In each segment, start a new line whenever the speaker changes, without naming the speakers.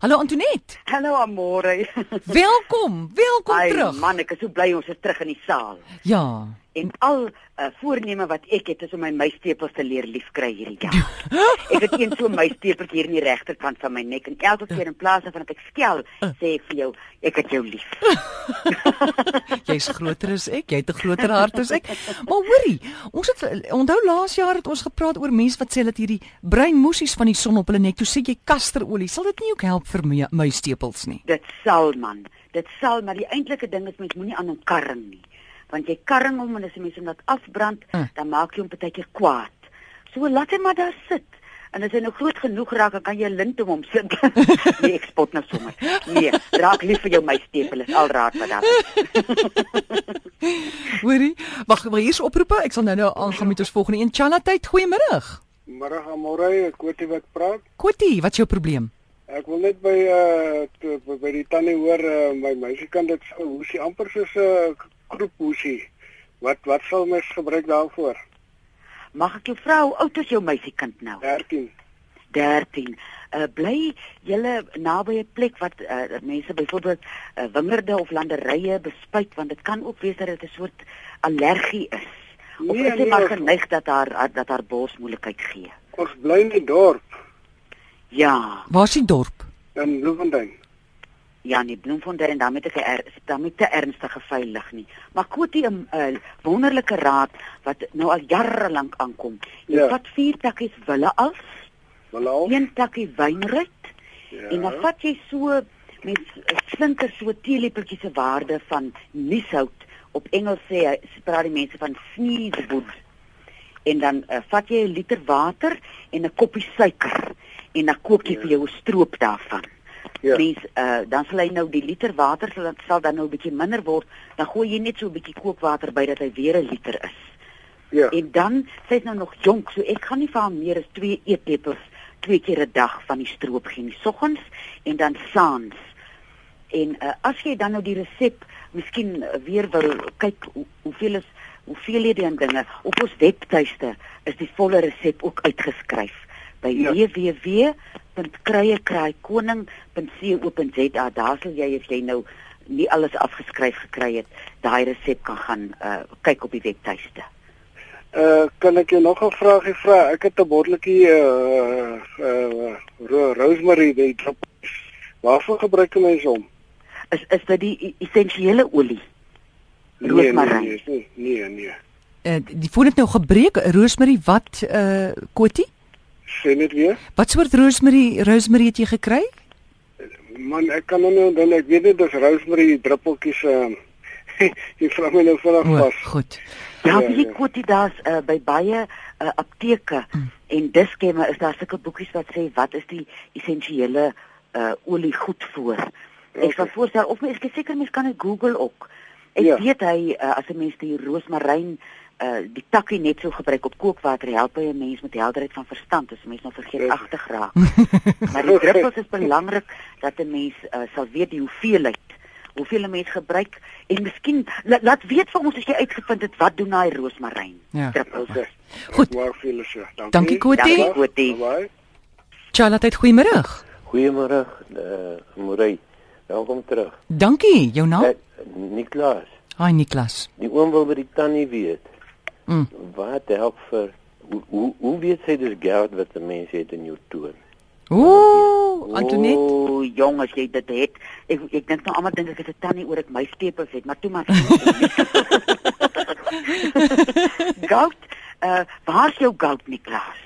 Hallo Antoinette.
Hallo Amore.
Welkom. Welkom
Ai,
terug.
Man, ek is so bly ons is terug in die saal.
Ja.
En al 'n uh, voorneme wat ek het is om my muistepels te leer liefkry hierdie jaar. ek het een so muistepel hier in die regterkant van my nek en elke keer in plaas van dat ek skel, sê ek vir jou, ek het jou lief.
Jy's groter as ek. Jy het 'n groter hart as ek. Maar hoorie, ons het onthou laas jaar het ons gepraat oor mense wat sê dat hierdie breinmoesies van die son op hulle nek, toe sê jy kasterolie, sal dit nie ook help vir my, stepels nie?
Dit sal man. Dit sal, maar die eintlike ding is mens moenie aan hom karring nie. Want jy karring hom en as jy mens hom laat afbrand,
Hm.
dan maak jy hom baie keer kwaad. So laat hom maar daar sit. En as hy nou groot genoeg raak, dan kan jy 'n lint om hom sit. nee, ek spot nou sommer. Nee, raak lief vir jou my stepel is al raad wat daar is.
Hoorie, wag, maar hier's oproepe. Ek sal nou nou aangaan met ons volgende een. Chalatheid, goeiemôre.
Môre Amore, ek weet nie wat praat.
Kotie, wat's jou probleem?
Ek wil net by uh by die tannie hoor uh, my meisie kan dit sou hoesie amper soos 'n uh, kroep hoesie. Wat wat sal mens gebruik daarvoor?
Mag ek jou vra hoe oud is jou meisiekind nou?
13.
13. Uh bly julle naby 'n plek wat uh, mense byvoorbeeld uh, wingerde of landerye bespuit want dit kan ook wees dat dit 'n soort allergie is. Of
Nee,
is dit
nee,
maar geneig dat haar dat haar bors moeilikheid gee?
Ons bly in die dorp
Ja,
Waar's die dorp?
in Bloemfontein.
Ja, nie Bloemfontein daarmee te er, daarmee te ernstige veilig nie. Maar Kotie 'n uh, wonderlike raad wat nou al jare lank aankom. Jy
Ja.
vat vier takkies wille af,
Hallo.
een takkie wynruit
Ja.
En dan vat jy so met slinker so teelepeltjies se waarde van nieshout. Op Engels sê hy praat die mense van sneezewood. En dan uh, vat jy 'n liter water en 'n koppie suiker en dan kook jy
Ja.
vir jou 'n stroop daarvan.
Ja.
Mens uh, dan sal hy nou die liter water sal sal dan nou 'n bietjie minder word. Dan gooi jy net so 'n bietjie kookwater by dat hy weer 'n liter is.
Ja.
En dan sy's nou nog jonk, so ek gaan nie vir haar meer as 2 eetlepels twee keer 'n dag van die stroop gee, nie soggens en dan saans. En uh, as jy dan nou die resep miskien weer wil kyk hoe, hoeveel is hoeveelhede en dinge op ons webtuiste is die volle resep ook uitgeskryf by
Ja.
www.kruiekraaikoning.co.za daar sal jy as jy nou nie alles afgeskryf gekry het, daai resep kan gaan uh, kyk op die webtuiste.
Uh kan ek jou nog 'n vraagie vra? Ek het 'n botteltjie uh uh ro rosemary by drop. Waarvoor gebruik jy mens hom?
Is is dit die e- essensiële olie? Roosmaryn.
Nee, nee, nee, nee.
Uh, die voel dit nou gebreek rosemary wat uh Kotie?
Sê net weer.
Wat soort rosemary rosemary het jy gekry?
Man, ek kan nou nie. ek weet net dis rosemary druppeltjies ehm jy vra my nou vinnig
O,
vas.
goed.
Ja,
Ja, ja.
koop dit daar uh, by baie uh, apteke
Mm.
en diskemme is daar sulke boekies wat sê wat is die essensiële uh, olie goed voor. Ek
Okay.
sal voorstel of mens ek seker mens kan dit Google ook. Ek
Ja.
weet hy uh, as 'n mens die roosmaryn uh, die takkie net so gebruik op kookwater help hy 'n mens met helderheid van verstand as 'n mens nou vergeetagtig raak. maar die druppels is belangrik dat 'n mens uh, sal weet die hoeveelheid hoeveel 'n mens gebruik en miskien la, laat weet vir ons as jy uitgevind het wat doen daai roosmaryn
Ja.
druppels.
Goed.
Dankie.
Dankie, Kotie.
Dankie, Kotie.
Bye.
Chalatheid, goeiemôre.
Goeiemôre, uh, Morey. Welkom terug.
Dankie. Jou naam?
Uh, Niklaas,
Hi Niklas.
die oom wil by die tannie weet.
Mm.
Wat help vir hoe hoe, hoe weet sy dis geld wat 'n mens het in jou toon?
Ooh, Antoinette.
O, jong as jy dit het. Ek ek dink nou almal dink ek is 'n tannie oor ek my stepels het, maar toe maar. goud, uh waar's jou goud Niklaas?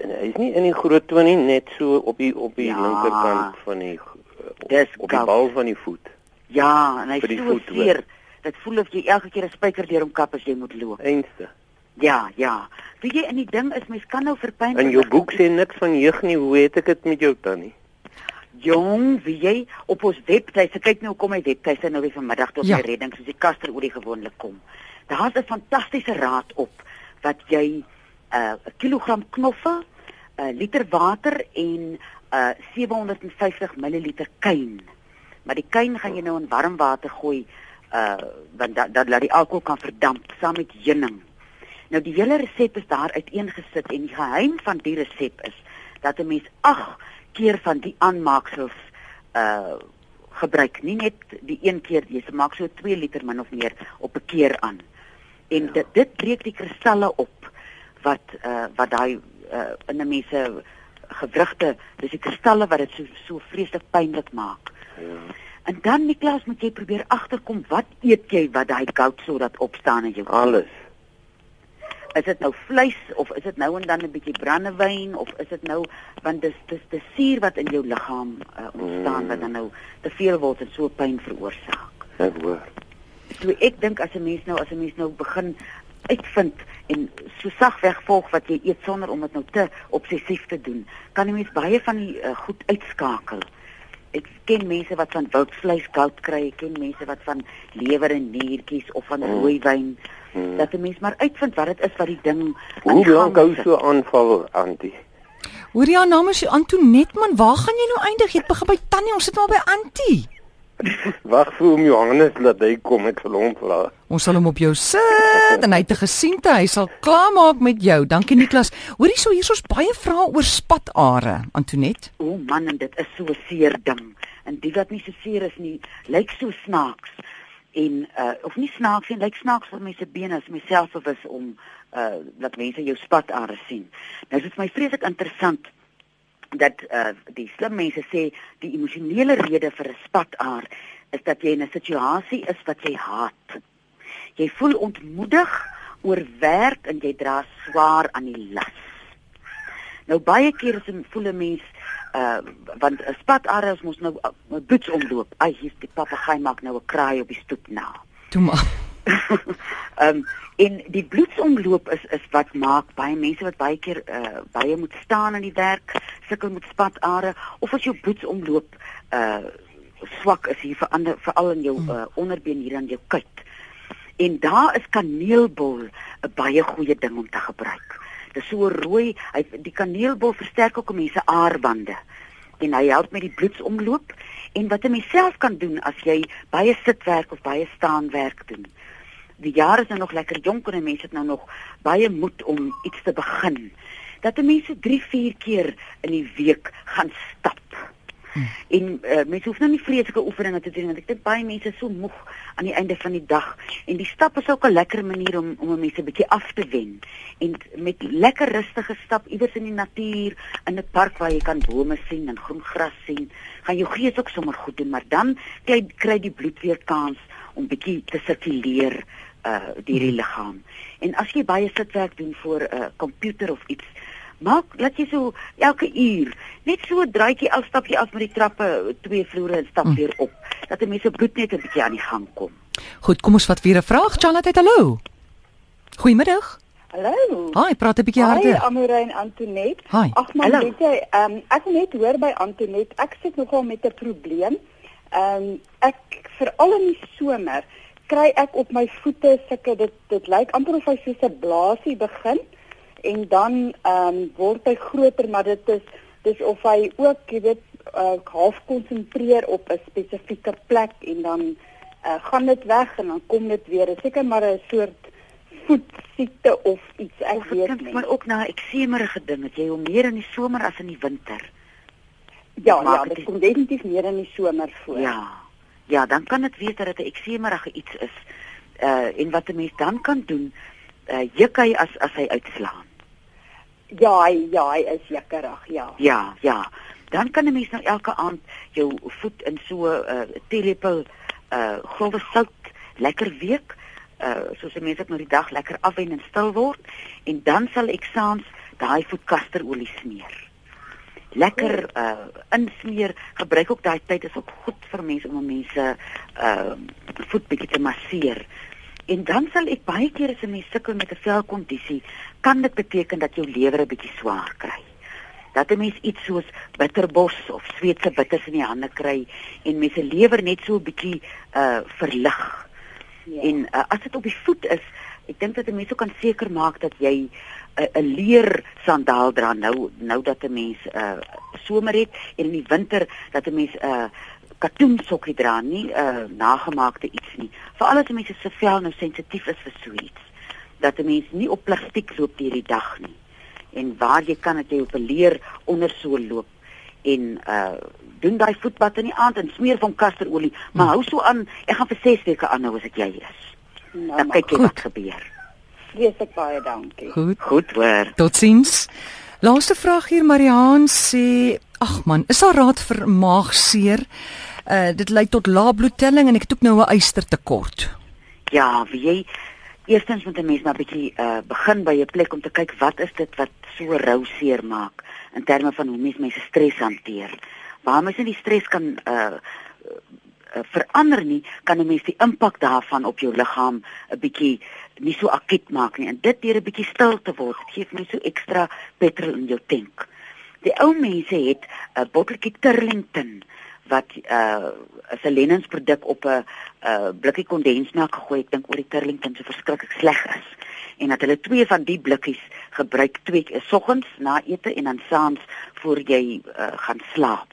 En hy is nie in die groot toon nie, net so op die op die
Ja.
linkerkant van die op, op die bal van die voet.
Ja, en hy
die
so
voet ook.
Dit voel of jy elke keer 'n spyker deur hom kap as jy moet loop.
Einste.
Ja, ja. Weet jy, en die ding is mens kan nou vir pyn
In jou boek sê niks van jeug nie. Hoe het ek dit met jou tannie?
Jong, wie jy op ons webtuiste kyk nou kom my webtuiste nou weer vanmiddag tot
Ja.
ja. redding soos die kaster oor die gewoonlik kom. Daar's 'n fantastiese raad op wat jy uh, 'n kilogram knoffel, 'n liter water en uh 750 ml kuyn. Maar die kuyn gaan jy nou in warm water gooi uh want dat dat laat die alkohol kan verdamp saam met heuning. Nou die hele resep is daar uiteengesit en die geheim van die resep is dat 'n mens 8 keer van die aanmaaksels uh gebruik nie net die een keer jy maak so 2 liter min of meer op 'n keer aan en
Ja.
dit dit breek die kristalle op wat uh wat daai uh in 'n mens se gewrigte dis die kristalle wat dit so so vreeslik pynlik maak. En dan Niklas moet jy probeer agterkom wat eet jy wat daai gout sodat opstaan in jou
Alles.
is dit nou vleis of is dit nou en dan 'n bietjie brandewyn of is dit nou want dis dis dis suur wat in jou liggaam uh, ontstaan
Mm.
wat dan nou te veel word en so pyn veroorsaak.
Ek hoor.
So ek dink as 'n mens nou as 'n mens nou begin uitvind en so sagweg volg wat jy eet sonder om dit nou te obsessief te doen, kan 'n mens baie van die uh, goed uitskakel. Ek ken mense wat van wildvleis gout kry, ek ken mense wat van lewer en niertjies of van
Mm.
rooi wyn
Hmm.
dat 'n mens maar uitvind wat dit is wat die ding
Hoe lank hou so aanval antie?
Hoor jy haar naam is Antoinette man, waar gaan jy nou eindig? Jy het begin by Tannie, ons sit maar by Antie.
Wag vir om Johannes laat hy kom, ek sal hom vra.
Ons sal hom op jou sit en hy het 'n gesiente, hy sal klaarmaak met jou. Dankie Niklas. Hoorie so hier's ons baie vrae oor spatare, Antoinette.
O man, en dit is so 'n seer ding. En die wat nie so seer is nie, lyk so snaaks. En uh of nie snaaks nie, lyk snaaks vir mense bene as myself bewus om uh dat mense jou spatare sien. Nou dit is my vreeslik interessant dat uh die slim mense sê die emosionele rede vir 'n spataar is dat jy in 'n situasie is wat jy haat. Jy voel ontmoedig, oorwerk en jy dra swaar aan die las. Nou baie keer is 'n voel 'n mens uh want 'n spataar is mos nou 'n boets omloop. Ai, hier's die papegaai maak nou 'n kraai op die stoep na.
Toe maar.
Ehm um, en die bloedsomloop is is wat maak baie mense wat baie keer uh baie moet staan in die werk, sukkel met spatare of as jou bloedsomloop uh swak is hier verander veral in jou uh, onderbeen hier aan jou kuit. En daar is kaneelbol 'n baie goeie ding om te gebruik. Dis so rooi, hy die kaneelbol versterk ook mense aarbande en hy help met die bloedsomloop en wat 'n mens self kan doen as jy baie sitwerk of baie staanwerk doen. Die jare is nou nog lekker jonk en mense het nou nog baie moed om iets te begin. Dat 'n mens 3, 4 keer in die week gaan stap. Hmm. En uh, mense hoef nou nie vreeslike oefeninge te doen want ek dink baie mense is so moeg aan die einde van die dag. En die stap is ook 'n lekker manier om om mense 'n bietjie af te wen. En met lekker rustige stap iewers in die natuur in 'n park waar jy kan bome sien en groen gras sien gaan jou gees ook sommer goed doen. Maar dan kry kry die bloed weer kans om bietjie te sirkuleer uh deur die liggaam. En as jy baie sitwerk doen voor 'n uh, komputer of iets maak laat jy so elke uur net so 'n draaitjie af stap jy af met die trappe twee vloere en stap
Mm.
weer op dat 'n mens se bloed net 'n bietjie aan die gang kom.
Goed, kom ons vat weer 'n vraag. Charlotte, hallo. Goeiemiddag.
Hallo.
Haai, praat 'n bietjie
Hi,
harder.
Amoreen Antoinette.
Hi.
Ag man,
Hallo.
weet jy, ehm um, ek net hoor by Antoinette, ek sit nogal met 'n probleem. Ehm um, ek veral in die somer kry ek op my voete sulke dit dit lyk amper of hy soos 'n blaasie begin en dan ehm um, word hy groter, maar dit is dis of hy ook, jy weet, uh, half konsentreer op 'n spesifieke plek en dan uh, gaan dit weg en dan kom dit weer. Is seker maar 'n soort voetsiekte of iets, ek
Of
weet nie.
maar ook na eksemerige ding, dat jy hom meer in die somer as in die winter.
Ja,
maak
ja,
dit
dit kom definitief meer in die somer voor.
Ja. Ja, dan kan dit wees dat dit 'n eksemerige iets is. Uh en wat 'n mens dan kan doen, uh juk hy as as hy uitslaan.
Ja, hy, ja, hy is jekkerig, ja.
Ja, ja. Dan kan 'n mens nou elke aand jou voet in so 'n uh, teelepel uh grove sout lekker week. Uh soos 'n mens dit nou die dag lekker afwen en stil word en dan sal ek saans daai voet kasterolie smeer. Lekker uh insmeer. Gebruik ook daai tyd is ook goed vir mense om mense uh voet bietjie te masseer. En dan sal ek baie keer as 'n mens sukkel met 'n velkondisie, kan dit beteken dat jou lewer 'n bietjie swaar kry. Dat 'n mens iets soos bitterbos of sweetse bitters in die hande kry en mense se lewer net so 'n bietjie uh verlig.
ja.
En uh, as dit op die voet is, ek dink dat 'n mens ook kan seker maak dat jy 'n uh, 'n leer sandaal dra nou nou dat 'n mens uh, somer het en in die winter dat 'n mens 'n uh, katoen sokkie dra, nie 'n uh, nagemaakte iets nie. Veral as 'n mens se vel nou sensitief is vir so iets. Dat 'n mens nie op plastiek loop deur die dag nie. En waar jy kan dat jy op 'n leer ondersool loop en uh doen daai voetbad in die aand en smeer van kasterolie, maar hou so aan, ek gaan vir 6 weke aanhou as ek jy is.
Nou,
Dan kyk jy
goed.
wat gebeur.
vreeslik baie dankie.
Goed.
Goed hoor.
Totsiens. Laaste vraag hier Mariaan sê, ag man, is daar raad vir maagseer? Uh dit lei tot lae bloedtelling en ek het ook nou 'n ystertekort.
Ja, wie jy eerstens moet 'n mens maar bietjie uh begin by 'n plek om te kyk wat is dit wat so rou seer maak in terme van hoe mens mense stres hanteer. Waar mens nie die stres kan uh, uh verander nie, kan 'n mens die impak daarvan op jou liggaam 'n bietjie nie so akuut maak nie. En dit deur 'n bietjie stil te word, gee my so ekstra petrol in jou tank. Die ou mense het 'n botteltjie Turlington wat uh 'n seleniumsproduk op 'n uh blikkie kondensmelk gegooi. Ek dink oor die Turlington se verskriklik sleg is. En dat hulle twee van die blikkies gebruik twee keer soggens na ete en dan saans voor jy uh, gaan slaap.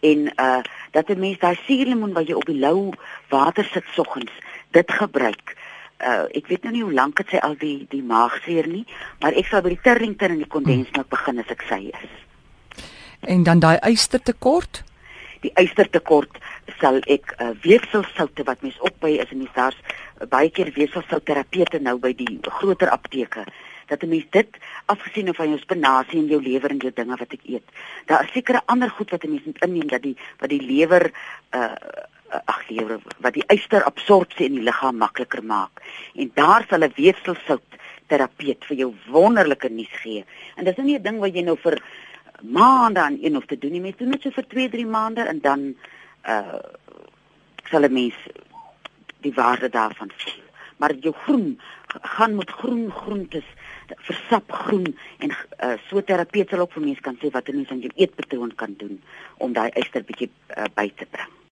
En uh dat 'n mens daai suurlemoen wat jy op die lou water sit soggens, dit gebruik. Uh ek weet nou nie hoe lank dit sy al die die maagseer nie, maar ek sal by die Turlington en die kondensmelk begin as ek sy is.
En dan daai ystertekort?
Die ystertekort sal ek uh, weefselsoute wat mens opby is en mens daar's uh, baie keer weefselsouterapeute nou by die groter apteke dat 'n mens dit afgesien van jou spinasie en jou lewer en jou dinge wat ek eet. Daar is sekere ander goed wat 'n mens moet inneem dat die wat die lewer uh ag lewer wat die ysterabsorpsie in die liggaam makliker maak. En daar sal 'n weefselsout terapeut vir jou wonderlike nuus gee. En dis nou nie 'n ding wat jy nou vir maande aan een of te doen nie. Mens doen dit so vir 2, 3 maande en dan uh sal 'n mens die waarde daarvan voel. Maar jou groen gaan met groen groentes versap groen en uh, so terapeut sal ook vir mense kan sê wat 'n mens aan jou eetpatroon kan doen om daai yster bietjie uh, by te bring.